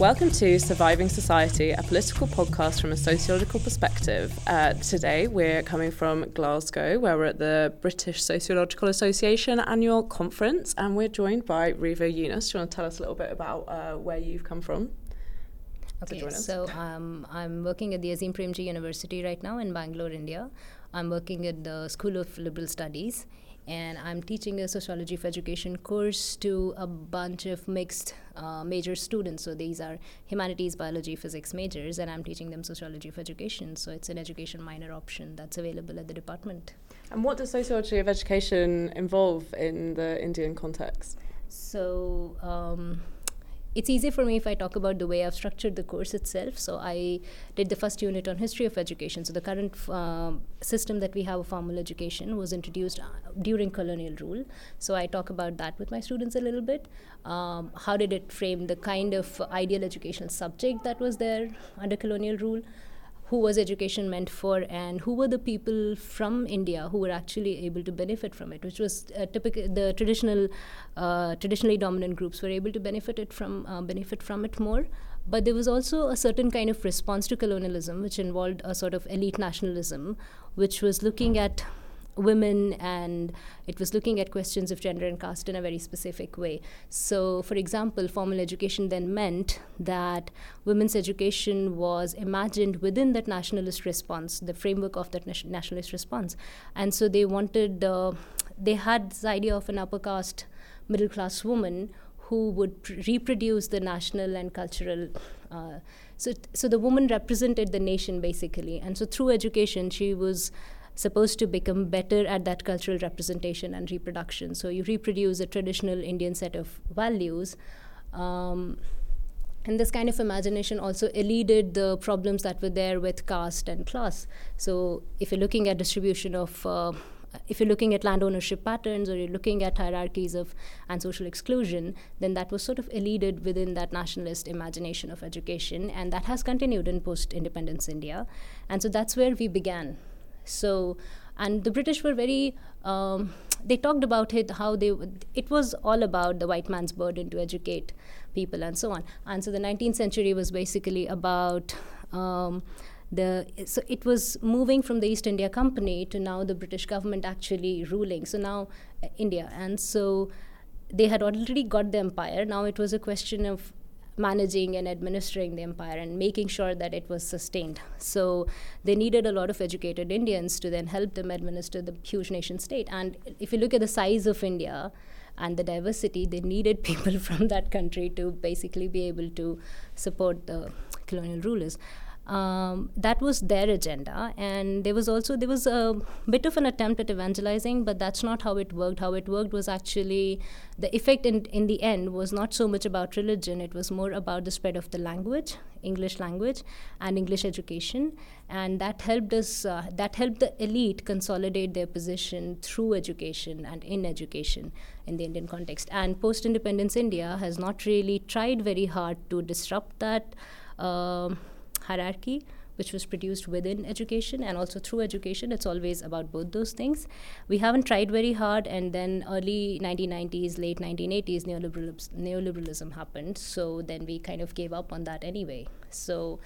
Welcome to Surviving Society, a political podcast from a sociological perspective. Uh, today we're coming from Glasgow, where we're at the British Sociological Association annual conference, and we're joined by Reva Yunus. Do you want to tell us a little bit about uh, where you've come from? Okay, so um, I'm working at the Azim Premji University right now in Bangalore, India. I'm working at the School of Liberal Studies, and I'm teaching a sociology of education course to a bunch of mixed uh, major students. So these are humanities, biology, physics majors, and I'm teaching them sociology of education. So it's an education minor option that's available at the department. And what does sociology of education involve in the Indian context? So um, it's easy for me if I talk about the way I've structured the course itself. So I did the first unit on history of education. So the current uh, system that we have of formal education was introduced uh, during colonial rule. So I talk about that with my students a little bit. Um, how did it frame the kind of ideal educational subject that was there under colonial rule? Who was education meant for and who were the people from India who were actually able to benefit from it, which was uh, typical. The traditional, uh, traditionally dominant groups were able to benefit it from uh, benefit from it more. But there was also a certain kind of response to colonialism, which involved a sort of elite nationalism, which was looking at women and it was looking at questions of gender and caste in a very specific way. So, for example, formal education then meant that women's education was imagined within that nationalist response, the framework of that nationalist response. And so they wanted, uh, they had this idea of an upper caste middle class woman who would pr- reproduce the national and cultural. Uh, so, so the woman represented the nation basically, and so through education, she was supposed to become better at that cultural representation and reproduction. So you reproduce a traditional Indian set of values. Um, and this kind of imagination also eluded the problems that were there with caste and class. So if you're looking at distribution of uh, if you're looking at land ownership patterns or you're looking at hierarchies of and social exclusion, then that was sort of eluded within that nationalist imagination of education, and that has continued in post-independence India, and so that's where we began. So, and the British were very. Um, they talked about it how they it was all about the white man's burden to educate people and so on. And so the 19th century was basically about um, the so it was moving from the east india company to now the british government actually ruling. So now uh, india. And so they had already got the empire. Now it was a question of managing and administering the empire and making sure that it was sustained. So they needed a lot of educated Indians to then help them administer the huge nation state. And if you look at the size of India, and the diversity, they needed people from that country to basically be able to support the colonial rulers um, that was their agenda. And there was also there was a bit of an attempt at evangelizing but that's not how it worked. How it worked was actually the effect in, in the end was not so much about religion. It was more about the spread of the language english language and english education. And that helped us uh, that helped the elite consolidate their position through education and in education in the indian context. And post independence india has not really tried very hard to disrupt that uh, hierarchy which was produced within education and also through education. It's always about both those things. We haven't tried very hard, and then early 1990s, late 1980s, neoliberalism, neoliberalism happened. So then we kind of gave up on that anyway. So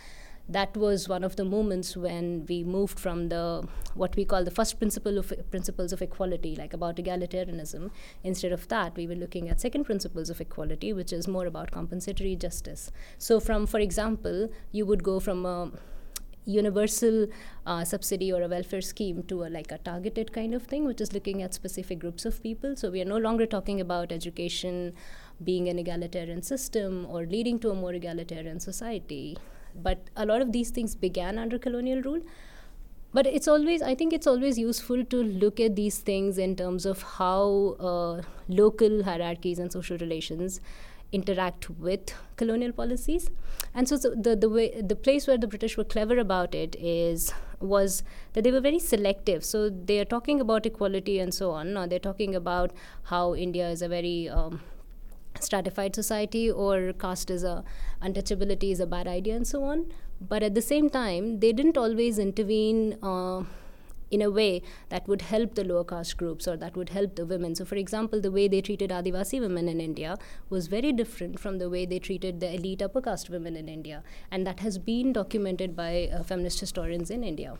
that was one of the moments when we moved from the what we call the first principle of principles of equality like about egalitarianism. Instead of that we were looking at second principles of equality which is more about compensatory justice. So from for example you would go from a universal uh, subsidy or a welfare scheme to a, like a targeted kind of thing which is looking at specific groups of people. So we are no longer talking about education being an egalitarian system or leading to a more egalitarian society but a lot of these things began under colonial rule. But it's always, I think it's always useful to look at these things in terms of how uh, local hierarchies and social relations interact with colonial policies. And so, so, the the way the place where the British were clever about it is was that they were very selective. So they are talking about equality and so on. Now they're talking about how India is a very um, stratified society or caste is a untouchability is a bad idea and so on but at the same time they didn't always intervene uh, in a way that would help the lower caste groups or that would help the women. So, for example, the way they treated Adivasi women in India was very different from the way they treated the elite upper caste women in India. And that has been documented by uh, feminist historians in India.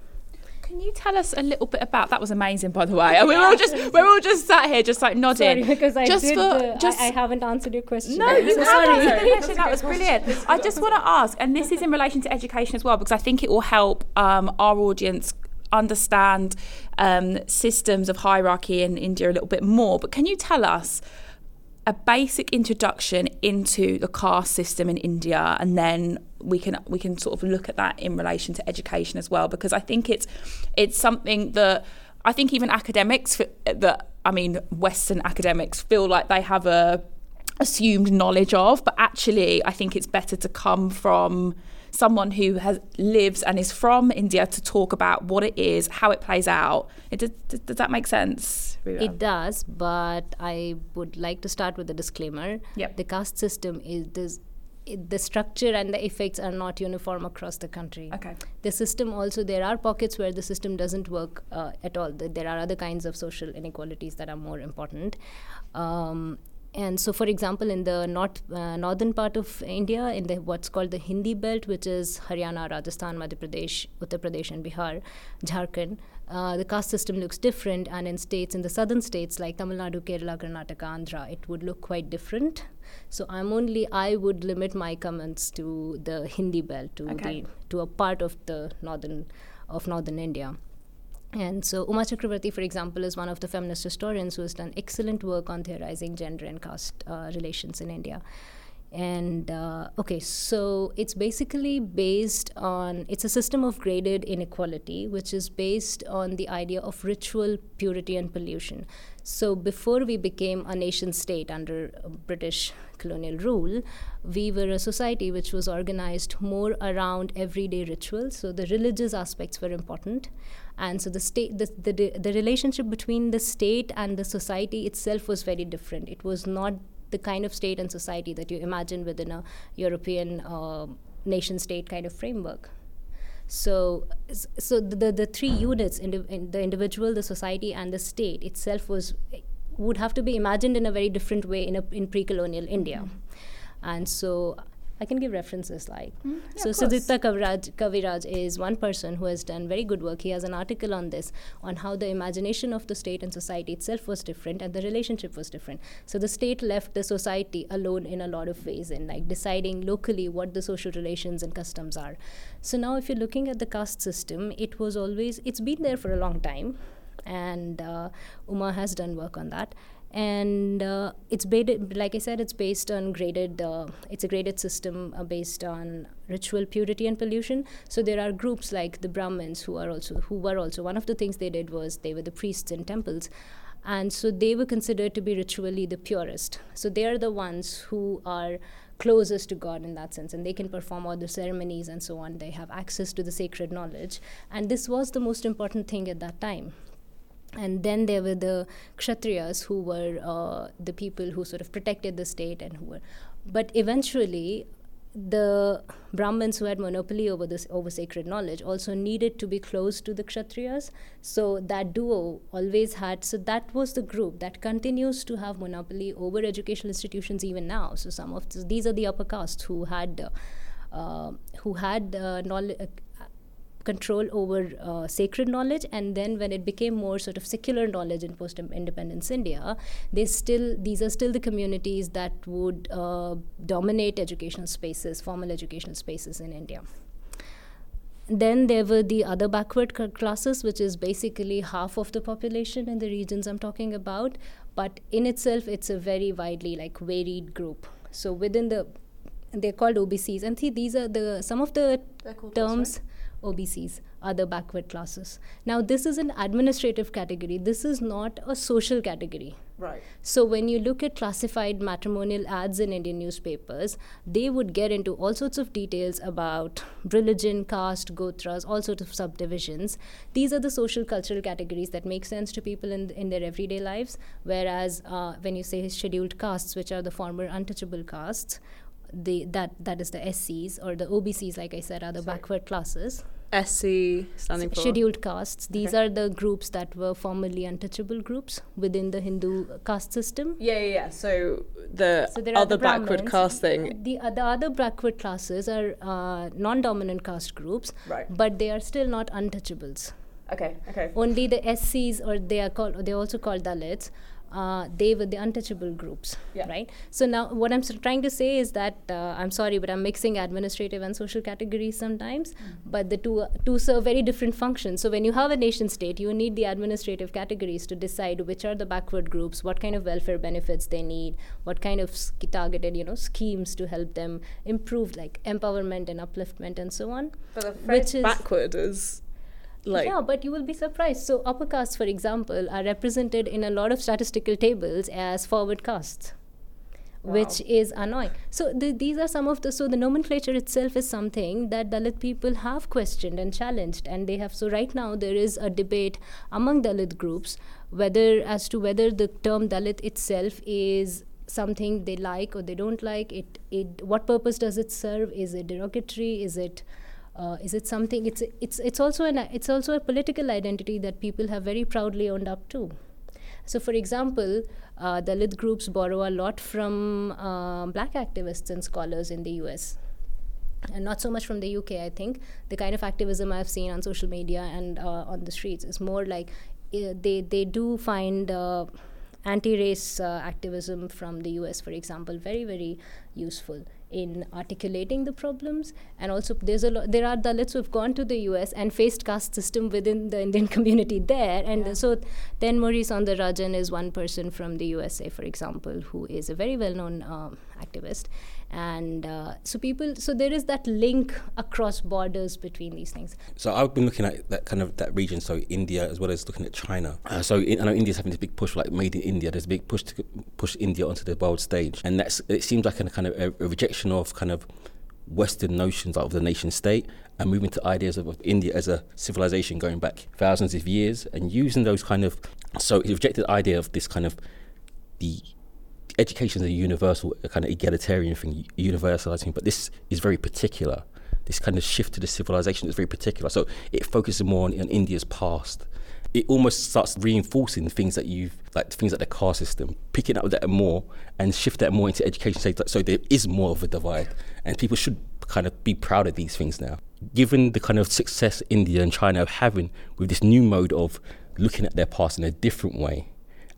Can you tell us a little bit about that? Was amazing, by the way. we are all just we're all just sat here, just like nodding. Sorry, because I just did for, the, just I, I, haven't answered your question. No, you so sorry. Question. That was brilliant. I just want to ask, and this is in relation to education as well, because I think it will help um, our audience understand um, systems of hierarchy in India a little bit more. But can you tell us a basic introduction into the caste system in India, and then we can we can sort of look at that in relation to education as well, because I think it's it's something that I think even academics that I mean Western academics feel like they have a assumed knowledge of, but actually I think it's better to come from someone who has lives and is from India to talk about what it is, how it plays out. It, does, does that make sense? It does, but I would like to start with a disclaimer. Yep. The caste system is this the structure and the effects are not uniform across the country. Okay. The system also there are pockets where the system doesn't work uh, at all. There are other kinds of social inequalities that are more important. Um, and so, for example, in the north, uh, northern part of India, in the what's called the Hindi belt, which is Haryana, Rajasthan, Madhya Pradesh, Uttar Pradesh, and Bihar, Jharkhand, uh, the caste system looks different. And in states, in the southern states like Tamil Nadu, Kerala, Karnataka, Andhra, it would look quite different. So I'm only I would limit my comments to the Hindi belt, to okay. the to a part of the northern of northern India. And so Uma Chakravarti, for example, is one of the feminist historians who has done excellent work on theorizing gender and caste uh, relations in India. And uh, okay, so it's basically based on, it's a system of graded inequality, which is based on the idea of ritual purity and pollution. So before we became a nation state under British colonial rule, we were a society which was organized more around everyday rituals. So the religious aspects were important and so the state the, the, the relationship between the state and the society itself was very different it was not the kind of state and society that you imagine within a european uh, nation state kind of framework. So so the, the three units in the individual the society and the state itself was would have to be imagined in a very different way in a, in pre-colonial india. And so I can give references like. Mm, yeah, so Sudipta Kaviraj, Kaviraj is one person who has done very good work. He has an article on this, on how the imagination of the state and society itself was different and the relationship was different. So the state left the society alone in a lot of ways in like deciding locally what the social relations and customs are. So now if you're looking at the caste system, it was always, it's been there for a long time and uh, Uma has done work on that and uh, it's based like i said it's based on graded uh, it's a graded system uh, based on ritual purity and pollution. So there are groups like the brahmins who are also who were also one of the things they did was they were the priests in temples. And so they were considered to be ritually the purest. So they are the ones who are closest to God in that sense, and they can perform all the ceremonies and so on. They have access to the sacred knowledge, and this was the most important thing at that time and then there were the kshatriyas who were uh, the people who sort of protected the state and who were but eventually the brahmins who had monopoly over this over sacred knowledge also needed to be close to the kshatriyas. So that duo always had so that was the group that continues to have monopoly over educational institutions even now. So some of th- these are the upper castes who had uh, who had uh, knowledge control over uh, sacred knowledge and then when it became more sort of secular knowledge in post independence india they still these are still the communities that would uh, dominate educational spaces formal educational spaces in india. Then there were the other backward classes which is basically half of the population in the regions i'm talking about but in itself it's a very widely like varied group. So within the they're called obcs and see these are the some of the terms OBCs, other backward classes. Now, this is an administrative category. This is not a social category. Right. So, when you look at classified matrimonial ads in Indian newspapers, they would get into all sorts of details about religion, caste, gotras, all sorts of subdivisions. These are the social cultural categories that make sense to people in, in their everyday lives. Whereas, uh, when you say scheduled castes, which are the former untouchable castes, the that that is the SCs or the OBCs, like I said, are the Sorry. backward classes. SC standing for scheduled castes. These Okay. are the groups that were formerly untouchable groups within the Hindu caste system. Yeah, yeah, yeah. So the So other the backward caste thing. The, uh, the other backward classes are uh, non-dominant caste groups, Right. but they are still not untouchables. Okay, okay. Only the SCs, or they are called, they're also called Dalits. Uh, they were the untouchable groups, Yeah. right? So now, what I'm trying to say is that uh, I'm sorry, but I'm mixing administrative and social categories sometimes. Mm-hmm. But the two two serve very different functions. So when you have a nation state, you need the administrative categories to decide which are the backward groups, what kind of welfare benefits they need, what kind of sk- targeted, you know, schemes to help them improve, like empowerment and upliftment and so on. But the Which is- backward is like yeah, but you will be surprised. So upper castes, for example, are represented in a lot of statistical tables as forward castes, which is annoying. So the, these are some of the so the nomenclature itself is something that Dalit people have questioned and challenged, and they have. So right now there is a debate among Dalit groups whether as to whether the term Dalit itself is something they like or they don't like it it what purpose does it serve is it derogatory is it uh, is it something? It's it's it's also an it's also a political identity that people have very proudly owned up to. So, for example, uh, Dalit groups borrow a lot from uh, black activists and scholars in the U.S. And not so much from the UK, I think. The kind of activism I've seen on social media and uh, on the streets is more like uh, they, they do find uh, anti race uh, activism from the US, for example, very, very useful in articulating the problems. And also, there's a lo- there are Dalits who've gone to the US and faced caste system within the Indian community there. And so, Thenmozhi Soundararajan is one person from the USA, for example, who is a very well known um, activist. And uh, so, people, so there is that link across borders between these things. So I've been looking at that kind of that region, so India as well as looking at China. Uh, so in, I know India's having this big push, like made in India. There's a big push to push India onto the world stage, and that's it seems like a kind of a, a rejection of kind of Western notions of the nation state and moving to ideas of, India as a civilization going back thousands of years and using those kind of so it rejected the idea of this kind of the education is a universal, a kind of egalitarian thing, universalizing, but this is very particular. This kind of shift to the civilization is very particular. So it focuses more on, on India's past. It almost starts reinforcing things that you've, like things like the caste system, picking up that more and shift that more into education. So, so there is more of a divide, and people should kind of be proud of these things now. Given the kind of success India and China are having with this new mode of looking at their past in a different way,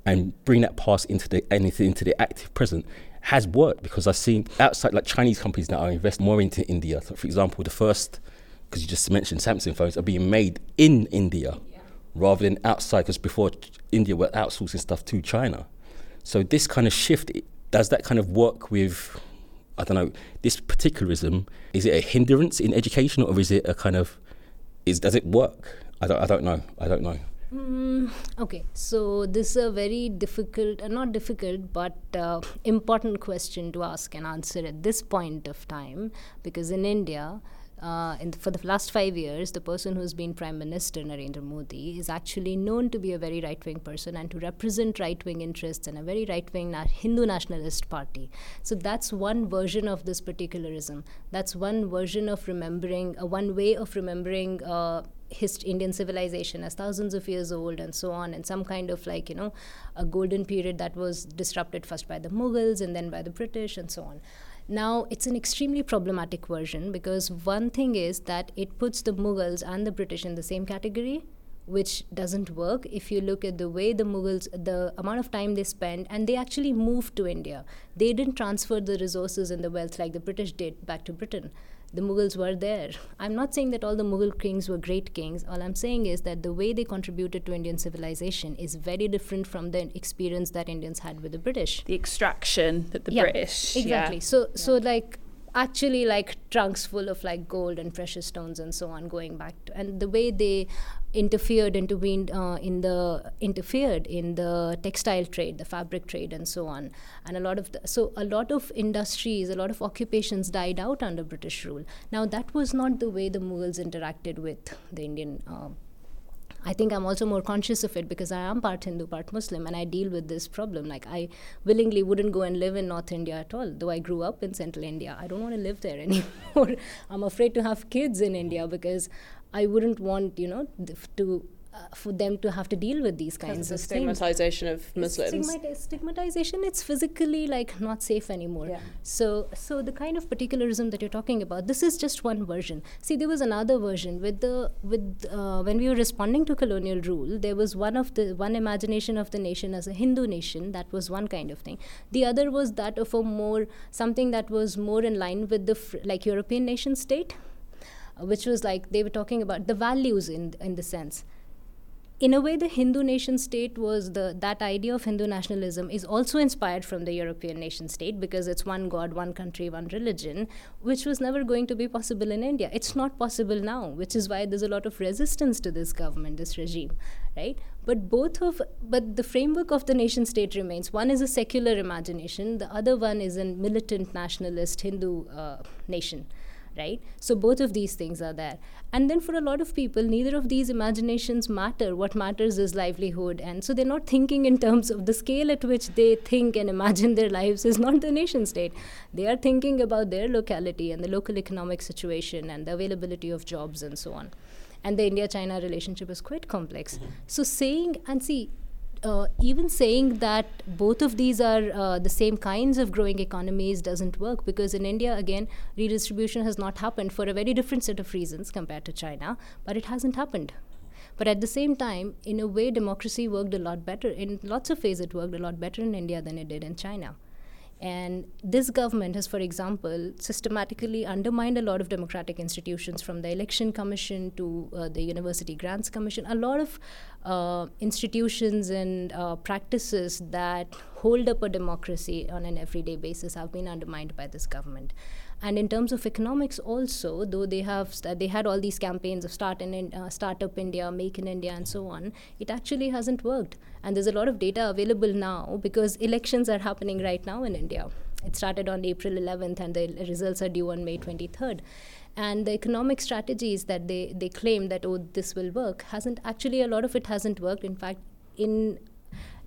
and bring that past into the into the active present has worked because I've seen outside like Chinese companies now are investing more into India. So for example, the first because you just mentioned Samsung phones are being made in India rather than outside because before India were outsourcing stuff to China. So this kind of shift does that kind of work with I don't know this particularism is it a hindrance in education or is it a kind of is does it work? I don't I don't know. I don't know. Mm, okay, so this is a very difficult, uh, not difficult, but uh, important question to ask and answer at this point of time because in India, uh, in for the last five years, the person who's been Prime Minister, Narendra Modi, is actually known to be a very right wing person and to represent right wing interests and a very right wing na- Hindu nationalist party. So that's one version of this particularism. That's one version of remembering, uh, one way of remembering. Uh, hist- Indian civilization as thousands of years old and so on, and some kind of like, you know, a golden period that was disrupted first by the Mughals and then by the British and so on. Now, it's an extremely problematic version because one thing is that it puts the Mughals and the British in the same category, which doesn't work if you look at the way the Mughals, the amount of time they spent, and they actually moved to India. They didn't transfer the resources and the wealth like the British did back to Britain the Mughals were there. I'm not saying that all the Mughal kings were great kings. All I'm saying is that the way they contributed to Indian civilization is very different from the experience that Indians had with the British. The extraction that the Yeah, British. Exactly. Yeah. So so like actually like trunks full of like gold and precious stones and so on going back to and the way they interfered intervened uh, in the interfered in the textile trade the fabric trade and so on and a lot of the, so a lot of industries a lot of occupations died out under british rule now that was not the way the mughals interacted with the indian uh, I think I'm also more conscious of it because I am part Hindu, part Muslim, and I deal with this problem. Like, I willingly wouldn't go and live in North India at all, though I grew up in Central India. I don't want to live there anymore. I'm afraid to have kids in India because I wouldn't want you know to uh, for them to have to deal with these kinds of stigmatization things. of Muslims. It's stigmatization. It's physically like not safe anymore. Yeah. So, so the kind of particularism that you're talking about, this is just one version. See, there was another version with the with uh, when we were responding to colonial rule. There was one of the one imagination of the nation as a Hindu nation. That was one kind of thing. The other was that of a more something that was more in line with the fr- like European nation state, which was like they were talking about the values in in the sense. In a way the hindu nation state was the that idea of hindu nationalism is also inspired from the european nation state because it's one god one country one religion which was never going to be possible in india. It's not possible now which is why there's a lot of resistance to this government this regime right? But both of but the framework of the nation state remains. One is a secular imagination. The other one is a militant nationalist hindu uh, nation right? So both of these things are there. And then for a lot of people, neither of these imaginations matter. What matters is livelihood. And so they're not thinking in terms of the scale at which they think and imagine their lives is not the nation state. They are thinking about their locality and the local economic situation and the availability of jobs and so on. And the India China relationship is quite complex. Mm-hmm. So saying, and see, uh, even saying that both of these are uh, the same kinds of growing economies doesn't work because in India, again, redistribution has not happened for a very different set of reasons compared to China, but it hasn't happened. But at the same time, in a way, democracy worked a lot better. In lots of ways, it worked a lot better in India than it did in China. And this government has, for example, systematically undermined a lot of democratic institutions from the Election Commission to uh, the University Grants Commission. A lot of uh, institutions and uh, practices that hold up a democracy on an everyday basis have been undermined by this government. And in terms of economics, also, though they have st- they had all these campaigns of start in uh, startup India, make in India, and so on, it actually hasn't worked. And there's a lot of data available now because elections are happening right now in India. It started on April 11th, and the results are due on May 23rd and the economic strategies that they, they claim that oh this will work hasn't actually a lot of it hasn't worked in fact in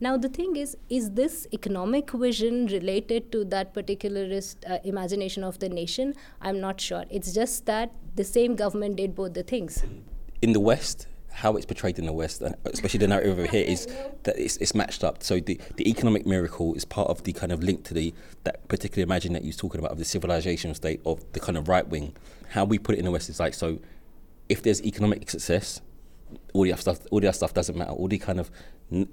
now, the thing is, is this economic vision related to that particularist uh, imagination of the nation? I'm not sure. It's just that the same government did both the things. In the West, how it's portrayed in the West, especially the narrative over here, is that it's, it's matched up. So the, the economic miracle is part of the kind of link to the that particular imagine that you're talking about of the civilization state of the kind of right wing. How we put it in the West is like so. If there's economic success, all the other stuff, all the other stuff doesn't matter. All the kind of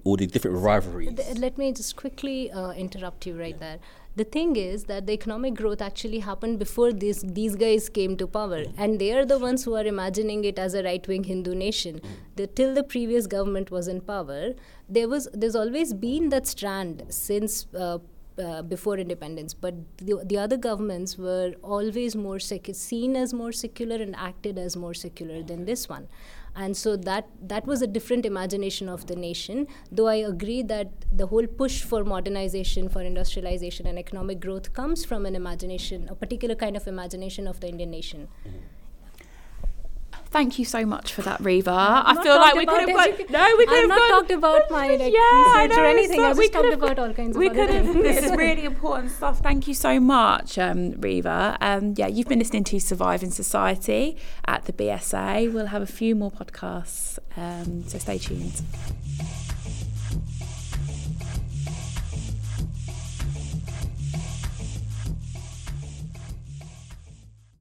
all the different rivalries. let me just quickly uh, interrupt you right there. The thing is that the economic growth actually happened before these these guys came to power, and they are the ones who are imagining it as a right-wing Hindu nation. The, till the previous government was in power, there was there's always been that strand since. Uh, uh, before independence, but the, the other governments were always more sec- seen as more secular and acted as more secular than this one and so that that was a different imagination of the nation though i agree that the whole push for modernization for industrialization and economic growth comes from an imagination a particular kind of imagination of the indian nation mm-hmm. Thank you so much for that, Reva. I feel like we could have got no, we could have not talked about my like, yeah, research or anything. So I just talked about all kinds we of other things. This is really important stuff. Thank you so much, um, Reva. Um, yeah, you've been listening to Surviving Society at the BSA. We'll have a few more podcasts, um, so stay tuned.